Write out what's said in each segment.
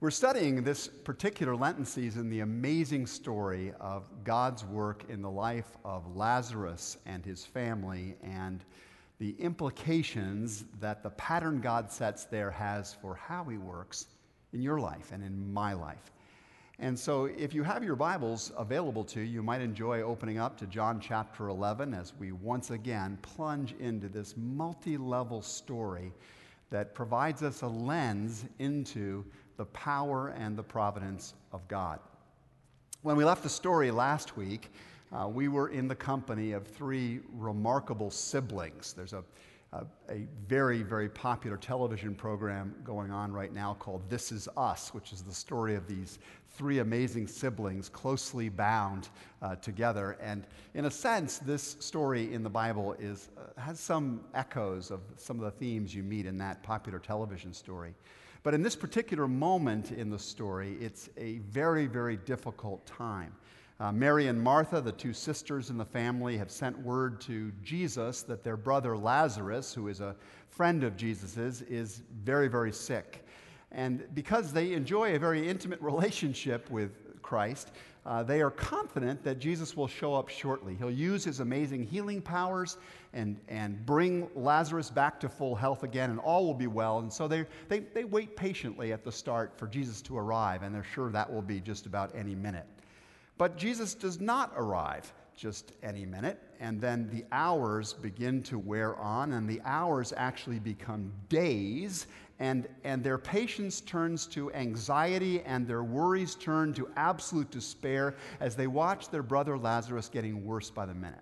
We're studying this particular Lenten season the amazing story of God's work in the life of Lazarus and his family and the implications that the pattern God sets there has for how he works in your life and in my life. And so, if you have your Bibles available to you, you might enjoy opening up to John chapter 11 as we once again plunge into this multi level story that provides us a lens into the power and the providence of God. When we left the story last week, uh, we were in the company of three remarkable siblings. There's a, a, a, very, very popular television program going on right now called This Is Us, which is the story of these three amazing siblings closely bound uh, together. And in a sense, this story in the Bible is, uh, has some echoes of some of the themes you meet in that popular television story. But in this particular moment in the story, it's a very, very difficult time. Uh, Mary and Martha, the two sisters in the family, have sent word to Jesus that their brother Lazarus, who is a friend of Jesus's, is very, very sick. And because they enjoy a very intimate relationship with Christ, uh, they are confident that Jesus will show up shortly. He'll use his amazing healing powers and, and bring Lazarus back to full health again, and all will be well. And so they, they, they wait patiently at the start for Jesus to arrive, and they're sure that will be just about any minute. But Jesus does not arrive just any minute, and then the hours begin to wear on, and the hours actually become days, and, and their patience turns to anxiety, and their worries turn to absolute despair as they watch their brother Lazarus getting worse by the minute.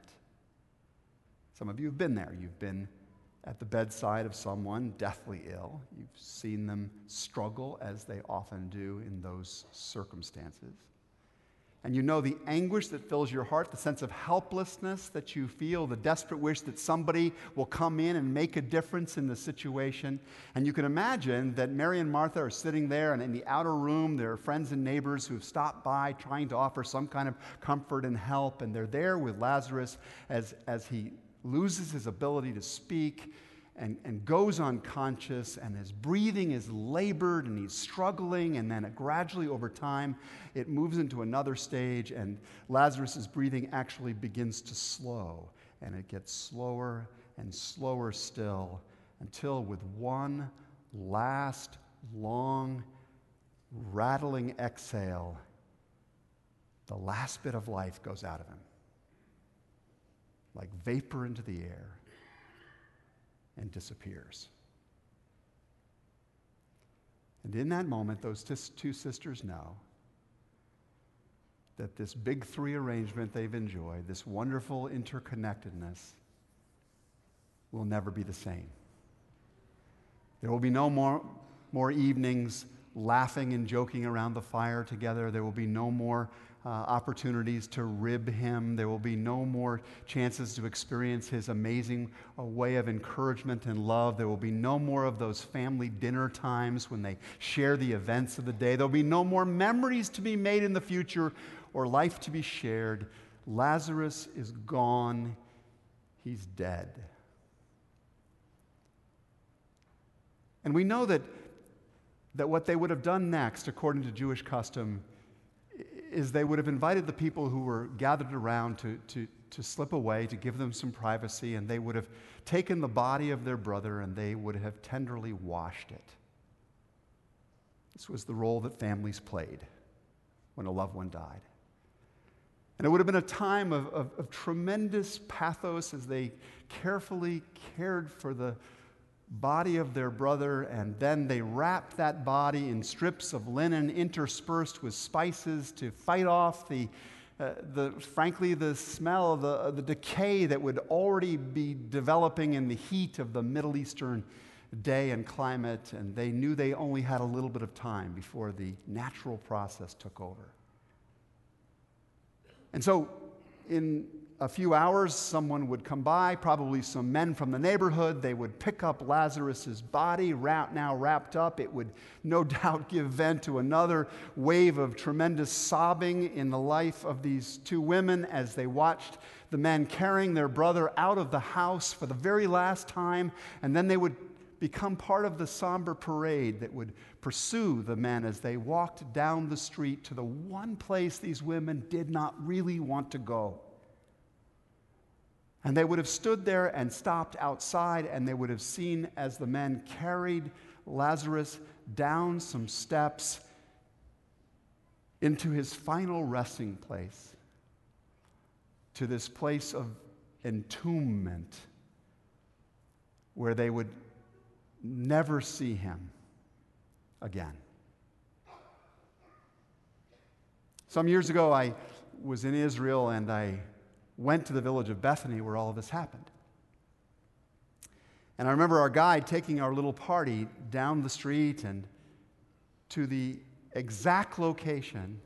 Some of you have been there. You've been at the bedside of someone deathly ill. You've seen them struggle as they often do in those circumstances and you know the anguish that fills your heart, the sense of helplessness that you feel, the desperate wish that somebody will come in and make a difference in the situation. And you can imagine that Mary and Martha are sitting there, and in the outer room, there are friends and neighbors who have stopped by trying to offer some kind of comfort and help. And they're there with Lazarus as, as he loses his ability to speak and, and goes unconscious, and his breathing is labored, and he's struggling, and then it gradually over time, it moves into another stage, and Lazarus's breathing actually begins to slow, and it gets slower and slower still until, with one last long, rattling exhale, the last bit of life goes out of him like vapor into the air and disappears. And in that moment, those two sisters know that this big three arrangement they've enjoyed, this wonderful interconnectedness, will never be the same. There will be no more, more evenings laughing and joking around the fire together. There will be no more uh, opportunities to rib him. There will be no more chances to experience his amazing uh, way of encouragement and love. There will be no more of those family dinner times when they share the events of the day. There'll be no more memories to be made in the future or life to be shared. Lazarus is gone. He's dead. And we know that, that what they would have done next, according to Jewish custom, is they would have invited the people who were gathered around to, to, to slip away, to give them some privacy, and they would have taken the body of their brother and they would have tenderly washed it. This was the role that families played when a loved one died. And it would have been a time of, of, of tremendous pathos as they carefully cared for the body of their brother, and then they wrapped that body in strips of linen interspersed with spices to fight off the, uh, the frankly, the smell of the, the decay that would already be developing in the heat of the Middle Eastern day and climate, and they knew they only had a little bit of time before the natural process took over. And so, in a few hours, someone would come by, probably some men from the neighborhood. They would pick up Lazarus's body, now wrapped up. It would no doubt give vent to another wave of tremendous sobbing in the life of these two women as they watched the men carrying their brother out of the house for the very last time. And then they would become part of the somber parade that would pursue the men as they walked down the street to the one place these women did not really want to go. And they would have stood there and stopped outside, and they would have seen as the men carried Lazarus down some steps into his final resting place, to this place of entombment, where they would never see him again. Some years ago, I was in Israel and I went to the village of Bethany where all of this happened. And I remember our guide taking our little party down the street and to the exact location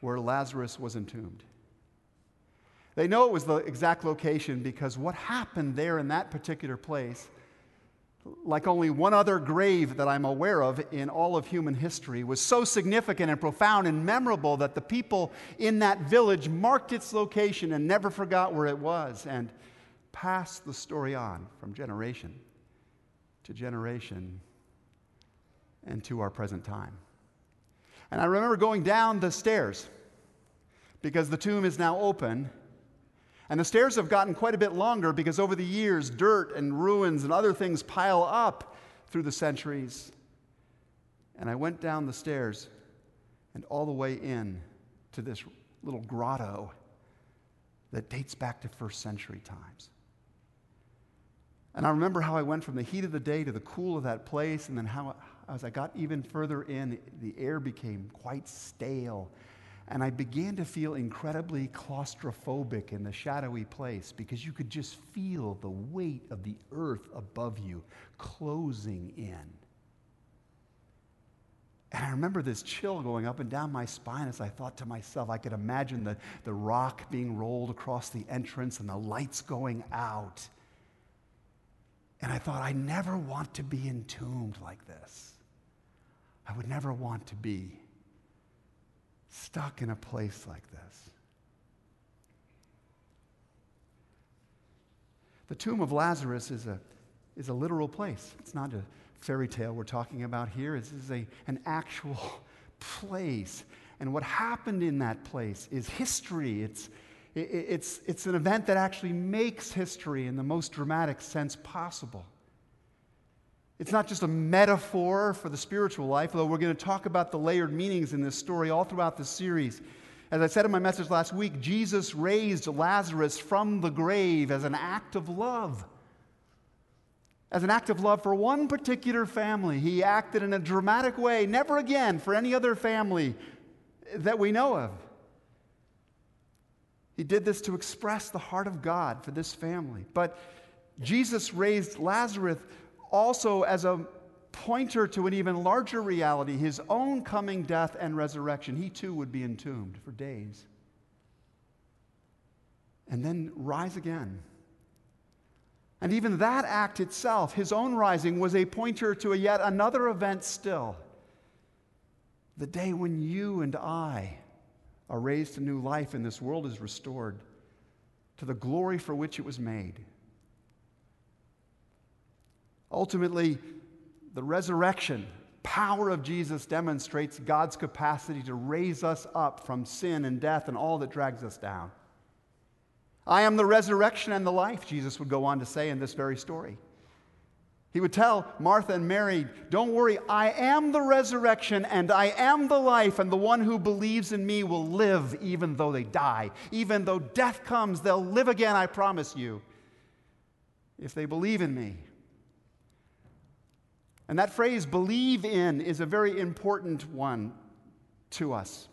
where Lazarus was entombed. They know it was the exact location because what happened there in that particular place like only one other grave that I'm aware of in all of human history, was so significant and profound and memorable that the people in that village marked its location and never forgot where it was and passed the story on from generation to generation and to our present time. And I remember going down the stairs because the tomb is now open and the stairs have gotten quite a bit longer because over the years, dirt and ruins and other things pile up through the centuries. And I went down the stairs and all the way in to this little grotto that dates back to first century times. And I remember how I went from the heat of the day to the cool of that place, and then how, as I got even further in, the air became quite stale and I began to feel incredibly claustrophobic in the shadowy place because you could just feel the weight of the earth above you closing in. And I remember this chill going up and down my spine as I thought to myself, I could imagine the, the rock being rolled across the entrance and the lights going out. And I thought, I never want to be entombed like this. I would never want to be stuck in a place like this. The tomb of Lazarus is a, is a literal place. It's not a fairy tale we're talking about here. This is a, an actual place. And what happened in that place is history. It's, it, it's, it's an event that actually makes history in the most dramatic sense possible. It's not just a metaphor for the spiritual life, though we're going to talk about the layered meanings in this story all throughout the series. As I said in my message last week, Jesus raised Lazarus from the grave as an act of love. As an act of love for one particular family, he acted in a dramatic way, never again for any other family that we know of. He did this to express the heart of God for this family. But Jesus raised Lazarus also as a pointer to an even larger reality his own coming death and resurrection. He too would be entombed for days and then rise again. And even that act itself, his own rising, was a pointer to a yet another event still. The day when you and I are raised to new life and this world is restored to the glory for which it was made. Ultimately, the resurrection power of Jesus demonstrates God's capacity to raise us up from sin and death and all that drags us down. I am the resurrection and the life, Jesus would go on to say in this very story. He would tell Martha and Mary, Don't worry, I am the resurrection and I am the life, and the one who believes in me will live even though they die. Even though death comes, they'll live again, I promise you, if they believe in me. And that phrase, believe in, is a very important one to us.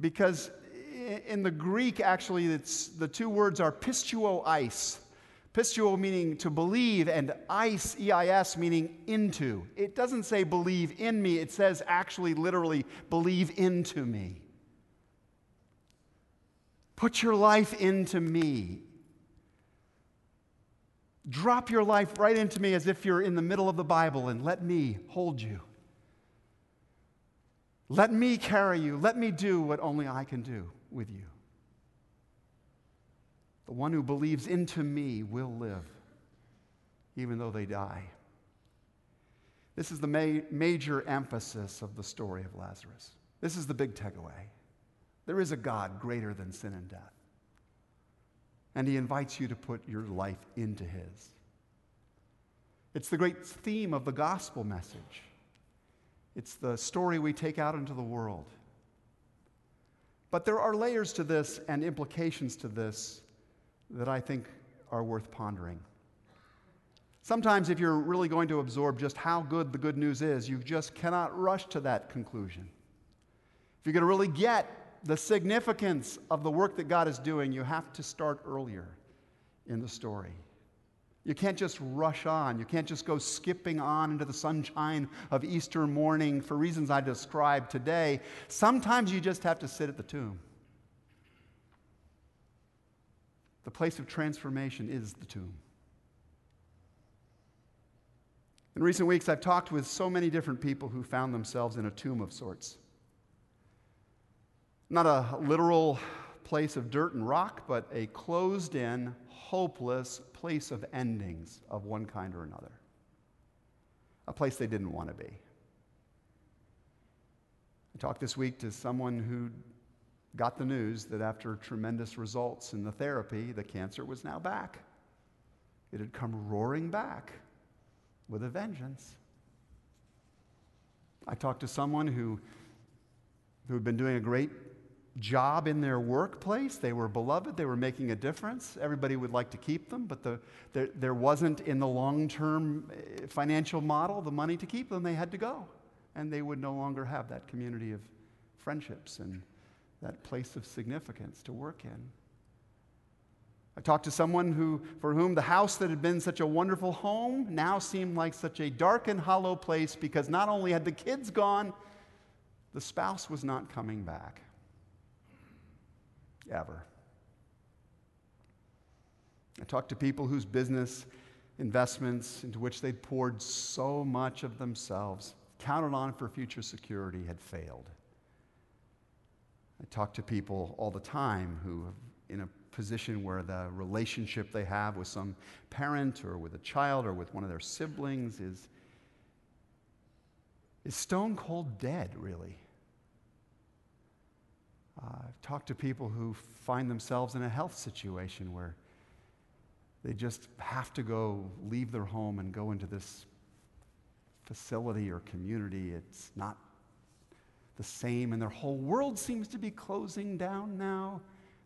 Because in the Greek, actually, the two words are pisteuo eis. Pisteuo meaning to believe, and eis, E-I-S, meaning into. It doesn't say believe in me, it says actually, literally, believe into me. Put your life into me. Drop your life right into me as if you're in the middle of the Bible and let me hold you. Let me carry you. Let me do what only I can do with you. The one who believes into me will live, even though they die. This is the ma- major emphasis of the story of Lazarus. This is the big takeaway. There is a God greater than sin and death. And he invites you to put your life into his. It's the great theme of the gospel message. It's the story we take out into the world. But there are layers to this and implications to this that I think are worth pondering. Sometimes, if you're really going to absorb just how good the good news is, you just cannot rush to that conclusion. If you're going to really get the significance of the work that God is doing, you have to start earlier in the story. You can't just rush on. You can't just go skipping on into the sunshine of Easter morning for reasons I described today. Sometimes you just have to sit at the tomb. The place of transformation is the tomb. In recent weeks, I've talked with so many different people who found themselves in a tomb of sorts. Not a literal place of dirt and rock, but a closed in, hopeless place of endings of one kind or another. A place they didn't want to be. I talked this week to someone who got the news that after tremendous results in the therapy, the cancer was now back. It had come roaring back with a vengeance. I talked to someone who, who had been doing a great job in their workplace. They were beloved, they were making a difference. Everybody would like to keep them, but the, there, there wasn't in the long term eh, financial model the money to keep them. They had to go. And they would no longer have that community of friendships and that place of significance to work in. I talked to someone who, for whom the house that had been such a wonderful home now seemed like such a dark and hollow place because not only had the kids gone, the spouse was not coming back. Ever. I talked to people whose business investments into which they'd poured so much of themselves, counted on for future security, had failed. I talk to people all the time who, in a position where the relationship they have with some parent or with a child or with one of their siblings is, is stone cold dead, really. Uh, I've talked to people who find themselves in a health situation where they just have to go leave their home and go into this facility or community. It's not the same, and their whole world seems to be closing down now.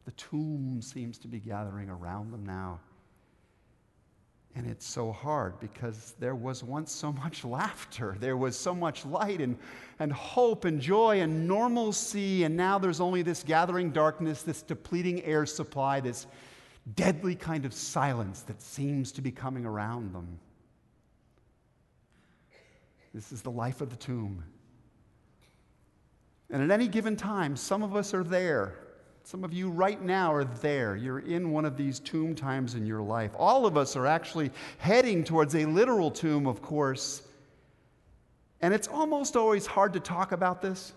The tomb seems to be gathering around them now. And it's so hard because there was once so much laughter, there was so much light and, and hope and joy and normalcy, and now there's only this gathering darkness, this depleting air supply, this deadly kind of silence that seems to be coming around them. This is the life of the tomb. And at any given time, some of us are there some of you right now are there. You're in one of these tomb times in your life. All of us are actually heading towards a literal tomb, of course. And it's almost always hard to talk about this.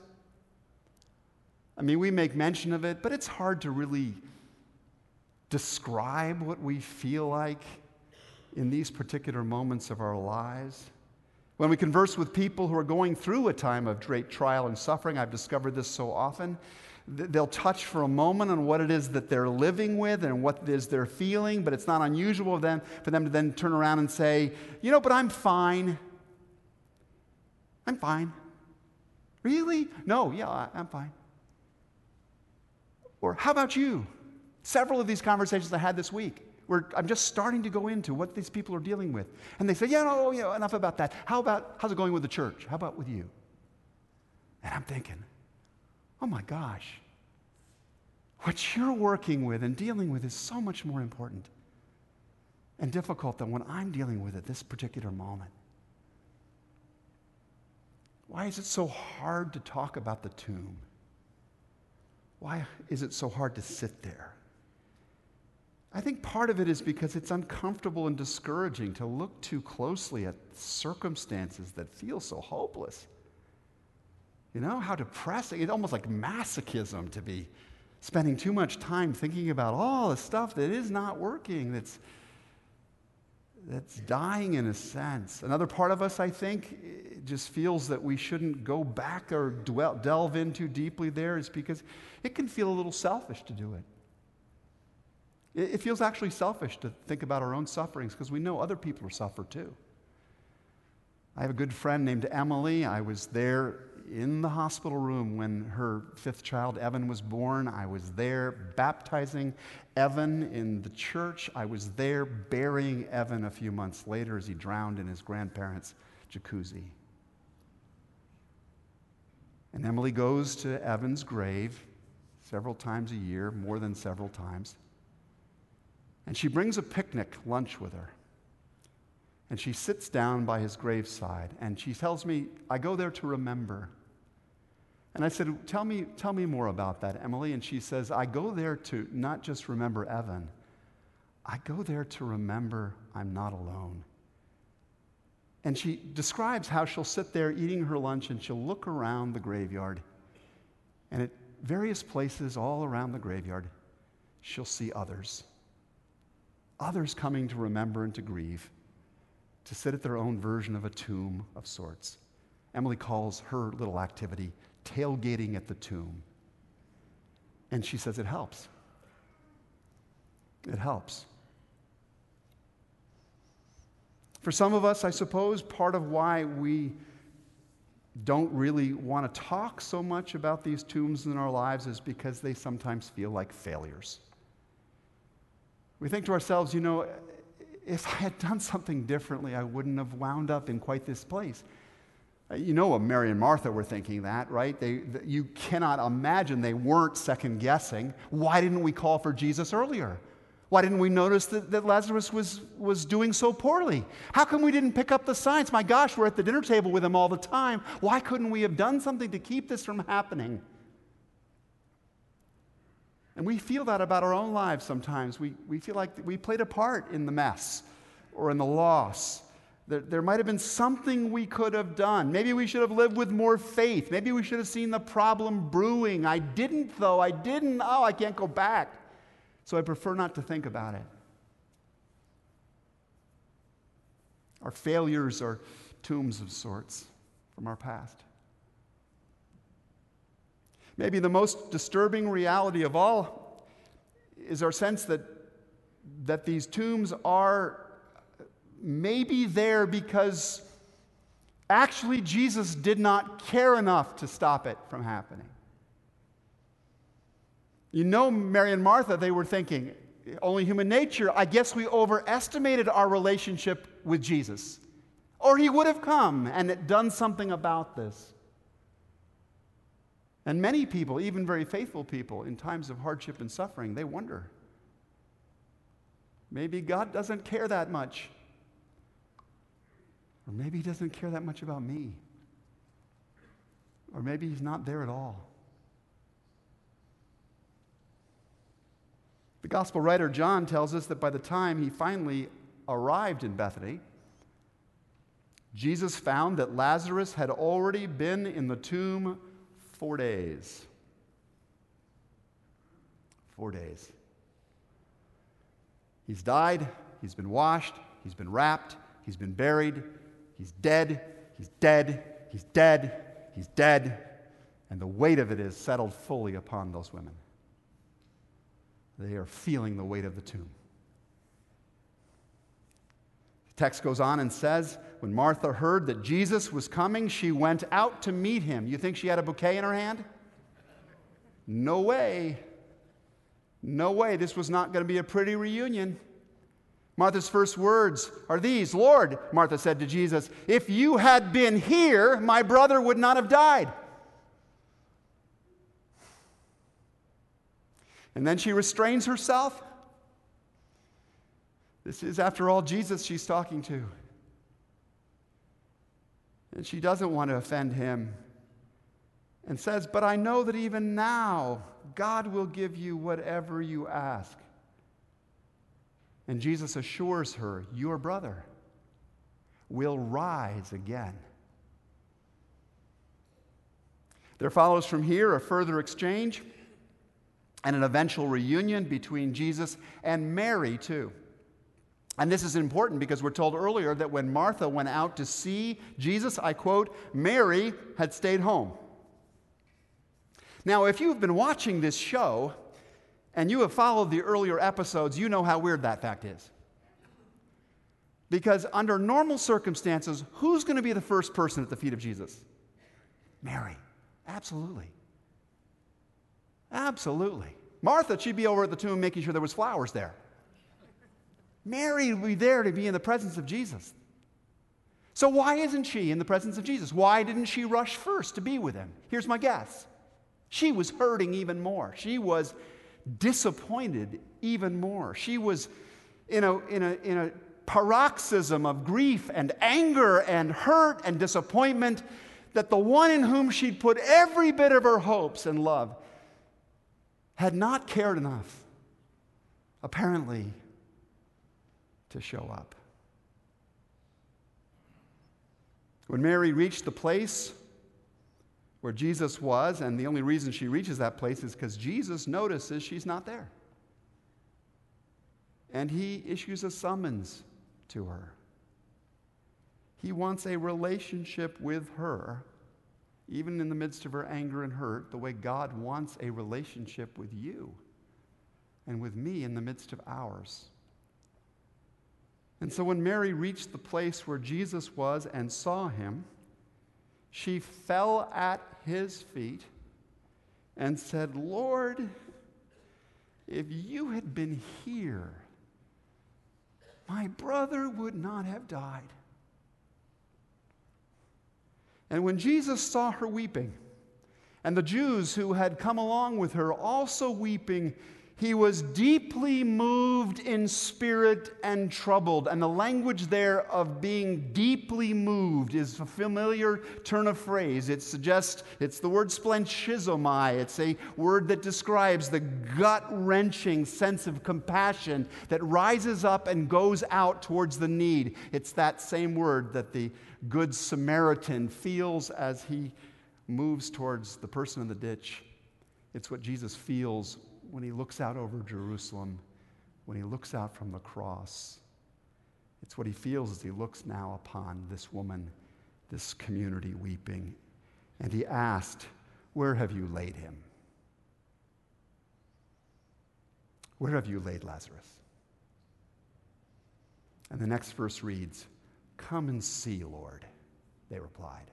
I mean, we make mention of it, but it's hard to really describe what we feel like in these particular moments of our lives. When we converse with people who are going through a time of great trial and suffering, I've discovered this so often They'll touch for a moment on what it is that they're living with and what it is they're feeling, but it's not unusual them, for them to then turn around and say, You know, but I'm fine. I'm fine. Really? No, yeah, I'm fine. Or how about you? Several of these conversations I had this week where I'm just starting to go into what these people are dealing with. And they say, yeah, no, know, enough about that. How about, how's it going with the church? How about with you? And I'm thinking, oh my gosh, what you're working with and dealing with is so much more important and difficult than what I'm dealing with at this particular moment. Why is it so hard to talk about the tomb? Why is it so hard to sit there? I think part of it is because it's uncomfortable and discouraging to look too closely at circumstances that feel so hopeless. You know, how depressing. It's almost like masochism to be spending too much time thinking about all the stuff that is not working, that's, that's dying in a sense. Another part of us, I think, just feels that we shouldn't go back or dwell, delve in too deeply there is because it can feel a little selfish to do it. It, it feels actually selfish to think about our own sufferings because we know other people are suffer too. I have a good friend named Emily. I was there in the hospital room when her fifth child, Evan, was born. I was there baptizing Evan in the church. I was there burying Evan a few months later as he drowned in his grandparents' jacuzzi. And Emily goes to Evan's grave several times a year, more than several times. And she brings a picnic lunch with her. And she sits down by his graveside and she tells me, I go there to remember. And I said, tell me, tell me more about that, Emily. And she says, I go there to not just remember Evan, I go there to remember I'm not alone. And she describes how she'll sit there eating her lunch and she'll look around the graveyard. And at various places all around the graveyard, she'll see others. Others coming to remember and to grieve to sit at their own version of a tomb of sorts. Emily calls her little activity tailgating at the tomb. And she says it helps. It helps. For some of us, I suppose, part of why we don't really want to talk so much about these tombs in our lives is because they sometimes feel like failures. We think to ourselves, you know, if I had done something differently, I wouldn't have wound up in quite this place. Uh, you know, what Mary and Martha were thinking that, right? They, you cannot imagine they weren't second guessing. Why didn't we call for Jesus earlier? Why didn't we notice that, that Lazarus was, was doing so poorly? How come we didn't pick up the signs? My gosh, we're at the dinner table with him all the time. Why couldn't we have done something to keep this from happening? And we feel that about our own lives sometimes. We, we feel like we played a part in the mess or in the loss. There, there might have been something we could have done. Maybe we should have lived with more faith. Maybe we should have seen the problem brewing. I didn't, though. I didn't. Oh, I can't go back. So I prefer not to think about it. Our failures are tombs of sorts from our past. Maybe the most disturbing reality of all is our sense that, that these tombs are maybe there because actually Jesus did not care enough to stop it from happening. You know, Mary and Martha, they were thinking, only human nature, I guess we overestimated our relationship with Jesus. Or he would have come and done something about this. And many people, even very faithful people, in times of hardship and suffering, they wonder maybe God doesn't care that much. Or maybe He doesn't care that much about me. Or maybe He's not there at all. The gospel writer John tells us that by the time he finally arrived in Bethany, Jesus found that Lazarus had already been in the tomb Four days. Four days. He's died, he's been washed, he's been wrapped, he's been buried, he's dead, he's dead, he's dead, he's dead, and the weight of it is settled fully upon those women. They are feeling the weight of the tomb. The text goes on and says, when Martha heard that Jesus was coming, she went out to meet him. You think she had a bouquet in her hand? No way. No way. This was not going to be a pretty reunion. Martha's first words are these Lord, Martha said to Jesus, if you had been here, my brother would not have died. And then she restrains herself. This is, after all, Jesus she's talking to. And she doesn't want to offend him and says, But I know that even now God will give you whatever you ask. And Jesus assures her, Your brother will rise again. There follows from here a further exchange and an eventual reunion between Jesus and Mary, too. And this is important because we're told earlier that when Martha went out to see Jesus, I quote, Mary had stayed home. Now, if you've been watching this show and you have followed the earlier episodes, you know how weird that fact is. Because under normal circumstances, who's going to be the first person at the feet of Jesus? Mary. Absolutely. Absolutely. Martha, she'd be over at the tomb making sure there was flowers there. Mary would be there to be in the presence of Jesus. So, why isn't she in the presence of Jesus? Why didn't she rush first to be with him? Here's my guess she was hurting even more. She was disappointed even more. She was in a, in a, in a paroxysm of grief and anger and hurt and disappointment that the one in whom she'd put every bit of her hopes and love had not cared enough, apparently, to show up. When Mary reached the place where Jesus was, and the only reason she reaches that place is because Jesus notices she's not there. And he issues a summons to her. He wants a relationship with her, even in the midst of her anger and hurt, the way God wants a relationship with you and with me in the midst of ours. And so when Mary reached the place where Jesus was and saw him, she fell at his feet and said, Lord, if you had been here, my brother would not have died. And when Jesus saw her weeping, and the Jews who had come along with her also weeping, he was deeply moved in spirit and troubled. And the language there of being deeply moved is a familiar turn of phrase. It suggests it's the word splanchnizomai. It's a word that describes the gut wrenching sense of compassion that rises up and goes out towards the need. It's that same word that the Good Samaritan feels as he moves towards the person in the ditch. It's what Jesus feels when he looks out over Jerusalem, when he looks out from the cross. It's what he feels as he looks now upon this woman, this community weeping. And he asked, Where have you laid him? Where have you laid Lazarus? And the next verse reads, Come and see, Lord, they replied.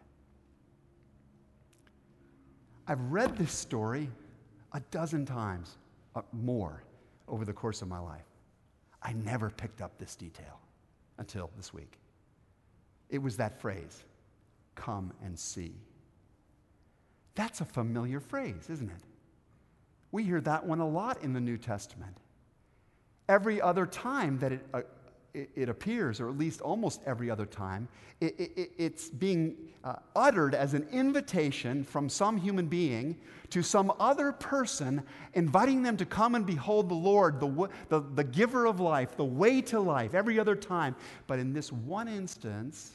I've read this story a dozen times more over the course of my life. I never picked up this detail until this week. It was that phrase, come and see. That's a familiar phrase, isn't it? We hear that one a lot in the New Testament. Every other time that it, uh, it, it, appears, or at least almost every other time, it, it, it's being uh, uttered as an invitation from some human being to some other person, inviting them to come and behold the Lord, the, the, the giver of life, the way to life, every other time. But in this one instance,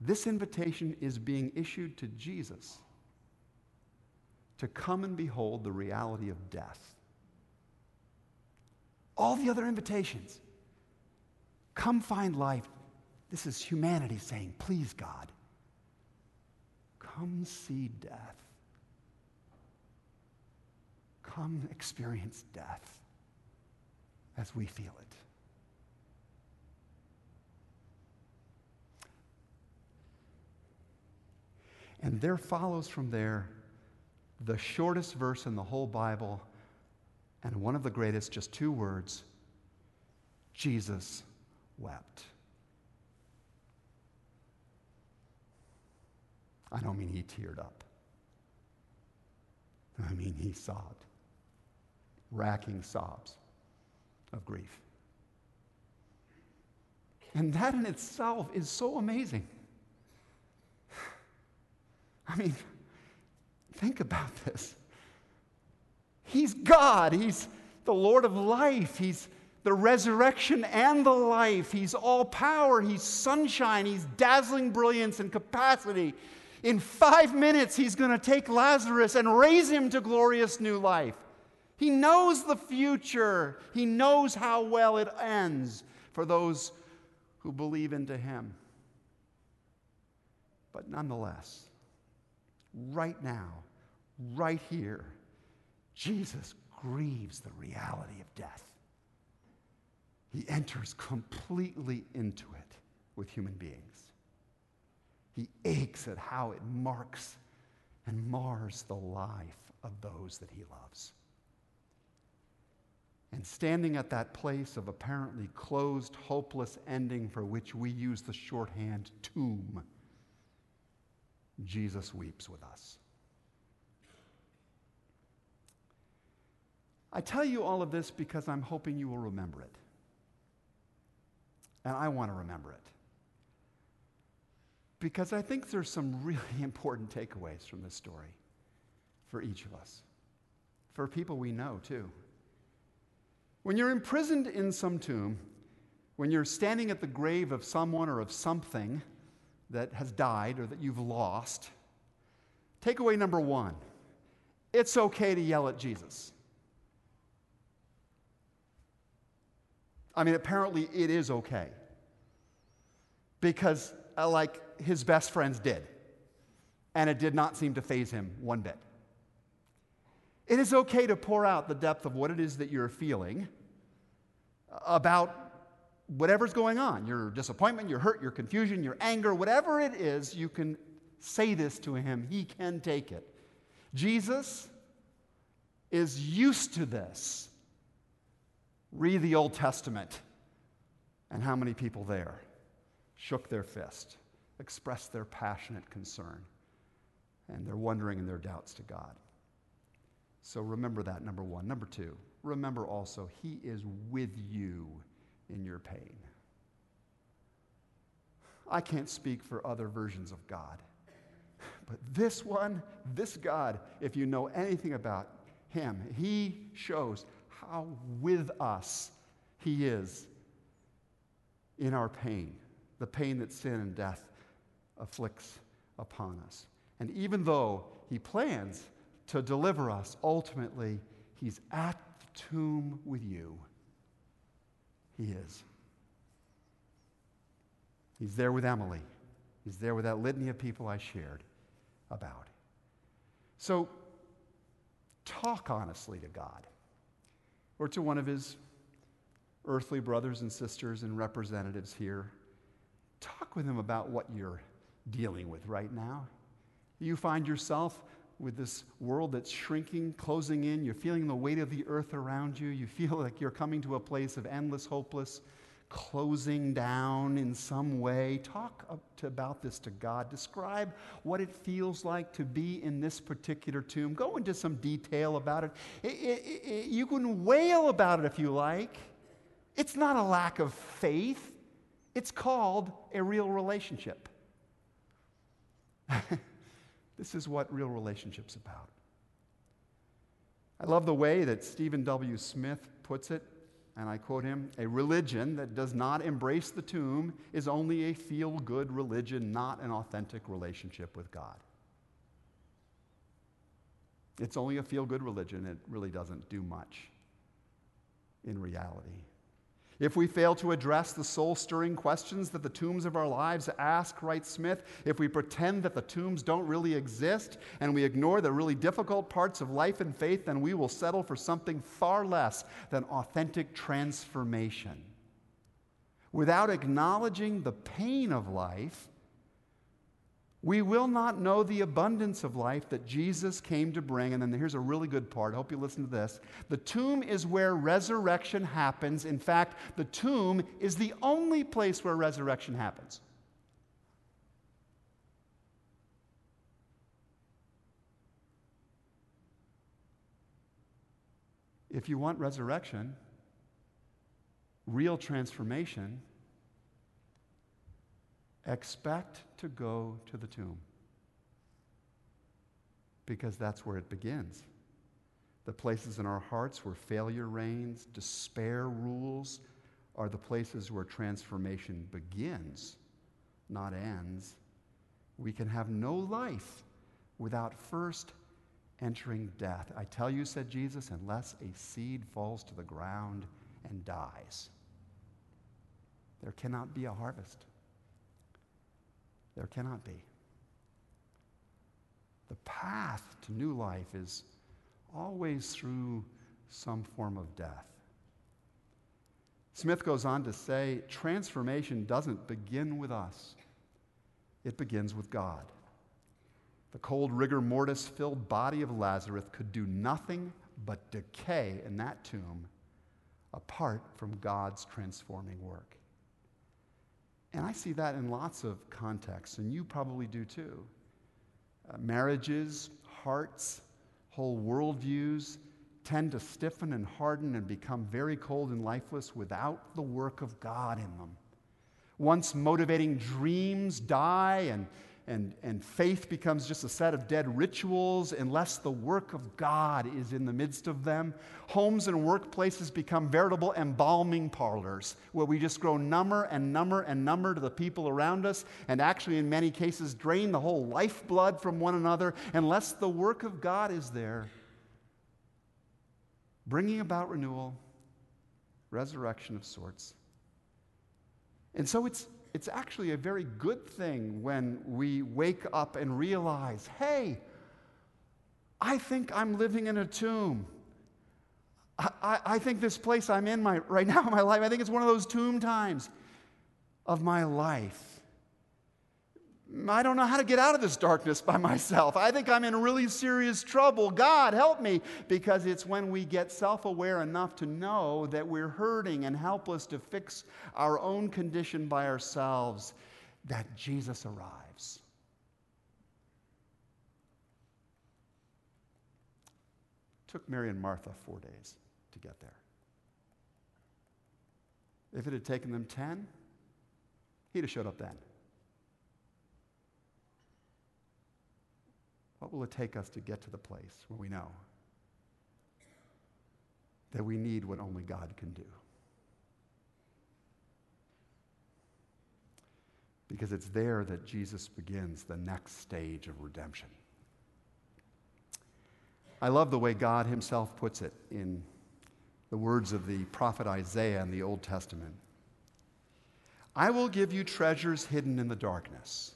this invitation is being issued to Jesus to come and behold the reality of death. All the other invitations Come find life. This is humanity saying, Please, God, come see death. Come experience death as we feel it. And there follows from there the shortest verse in the whole Bible and one of the greatest, just two words Jesus wept. I don't mean he teared up. I mean he sobbed, racking sobs of grief. And that in itself is so amazing. I mean, think about this. He's God, He's the Lord of life, He's the resurrection and the life. He's all power, He's sunshine, He's dazzling brilliance and capacity. In five minutes, He's going to take Lazarus and raise him to glorious new life. He knows the future. He knows how well it ends for those who believe into Him. But nonetheless, right now, right here, Jesus grieves the reality of death. He enters completely into it with human beings. He aches at how it marks and mars the life of those that he loves. And standing at that place of apparently closed, hopeless ending for which we use the shorthand tomb, Jesus weeps with us. I tell you all of this because I'm hoping you will remember it. And I want to remember it. Because I think there's some really important takeaways from this story for each of us, for people we know too. When you're imprisoned in some tomb, when you're standing at the grave of someone or of something that has died or that you've lost, takeaway number one it's okay to yell at Jesus. I mean, apparently it is okay. Because, uh, like his best friends did, and it did not seem to faze him one bit. It is okay to pour out the depth of what it is that you're feeling about whatever's going on your disappointment, your hurt, your confusion, your anger, whatever it is, you can say this to him. He can take it. Jesus is used to this. Read the Old Testament and how many people there shook their fist, expressed their passionate concern, and their wondering and their doubts to God. So remember that, number one. Number two, remember also, He is with you in your pain. I can't speak for other versions of God. But this one, this God, if you know anything about Him, He shows how with us He is in our pain, the pain that sin and death afflicts upon us. And even though He plans to deliver us, ultimately, He's at the tomb with you. He is. He's there with Emily. He's there with that litany of people I shared about. So, talk honestly to God or to one of his earthly brothers and sisters and representatives here. Talk with him about what you're dealing with right now. You find yourself with this world that's shrinking, closing in. You're feeling the weight of the earth around you. You feel like you're coming to a place of endless, hopeless closing down in some way. Talk to, about this to God. Describe what it feels like to be in this particular tomb. Go into some detail about it. It, it, it. You can wail about it if you like. It's not a lack of faith, it's called a real relationship. this is what real relationship's about. I love the way that Stephen W. Smith puts it and I quote him, a religion that does not embrace the tomb is only a feel good religion, not an authentic relationship with God. It's only a feel good religion, it really doesn't do much in reality. If we fail to address the soul stirring questions that the tombs of our lives ask, writes Smith, if we pretend that the tombs don't really exist and we ignore the really difficult parts of life and faith, then we will settle for something far less than authentic transformation. Without acknowledging the pain of life, we will not know the abundance of life that Jesus came to bring. And then here's a really good part. I hope you listen to this. The tomb is where resurrection happens. In fact, the tomb is the only place where resurrection happens. If you want resurrection, real transformation, expect to go to the tomb because that's where it begins. The places in our hearts where failure reigns, despair rules, are the places where transformation begins, not ends. We can have no life without first entering death. I tell you, said Jesus, unless a seed falls to the ground and dies, there cannot be a harvest. There cannot be. The path to new life is always through some form of death. Smith goes on to say transformation doesn't begin with us, it begins with God. The cold rigor mortis filled body of Lazarus could do nothing but decay in that tomb apart from God's transforming work. And I see that in lots of contexts, and you probably do too. Uh, marriages, hearts, whole worldviews tend to stiffen and harden and become very cold and lifeless without the work of God in them. Once motivating dreams die and and, and faith becomes just a set of dead rituals unless the work of God is in the midst of them. Homes and workplaces become veritable embalming parlors where we just grow number and number and number to the people around us and actually, in many cases, drain the whole lifeblood from one another unless the work of God is there, bringing about renewal, resurrection of sorts. And so it's it's actually a very good thing when we wake up and realize hey, I think I'm living in a tomb. I, I, I, think this place I'm in my, right now in my life, I think it's one of those tomb times of my life. I don't know how to get out of this darkness by myself. I think I'm in really serious trouble. God, help me. Because it's when we get self aware enough to know that we're hurting and helpless to fix our own condition by ourselves that Jesus arrives. It took Mary and Martha four days to get there. If it had taken them 10, he'd have showed up then. What will it take us to get to the place where we know that we need what only God can do? Because it's there that Jesus begins the next stage of redemption. I love the way God Himself puts it in the words of the prophet Isaiah in the Old Testament. I will give you treasures hidden in the darkness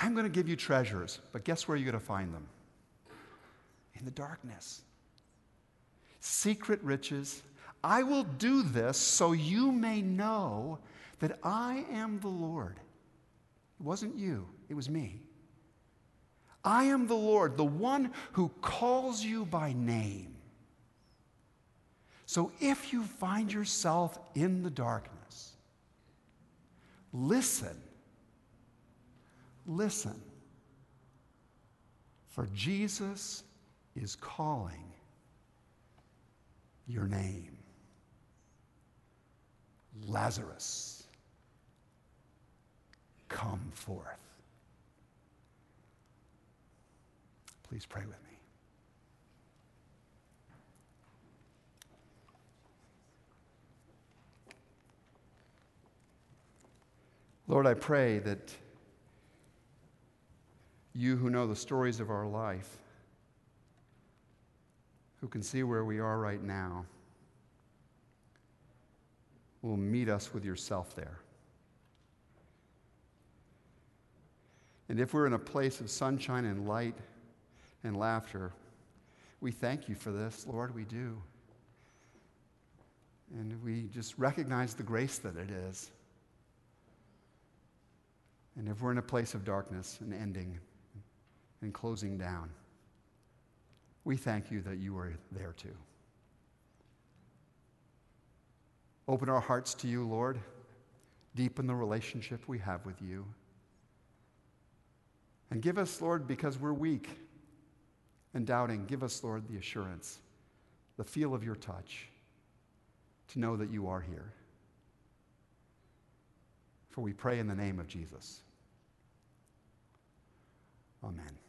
I'm going to give you treasures, but guess where you're going to find them? In the darkness. Secret riches. I will do this so you may know that I am the Lord. It wasn't you, it was me. I am the Lord, the one who calls you by name. So if you find yourself in the darkness, listen Listen, for Jesus is calling your name Lazarus, come forth. Please pray with me. Lord, I pray that you who know the stories of our life, who can see where we are right now, will meet us with yourself there. And if we're in a place of sunshine and light and laughter, we thank you for this, Lord, we do. And we just recognize the grace that it is. And if we're in a place of darkness and ending, and closing down, we thank you that you are there too. Open our hearts to you, Lord. Deepen the relationship we have with you. And give us, Lord, because we're weak and doubting, give us, Lord, the assurance, the feel of your touch to know that you are here. For we pray in the name of Jesus. Amen.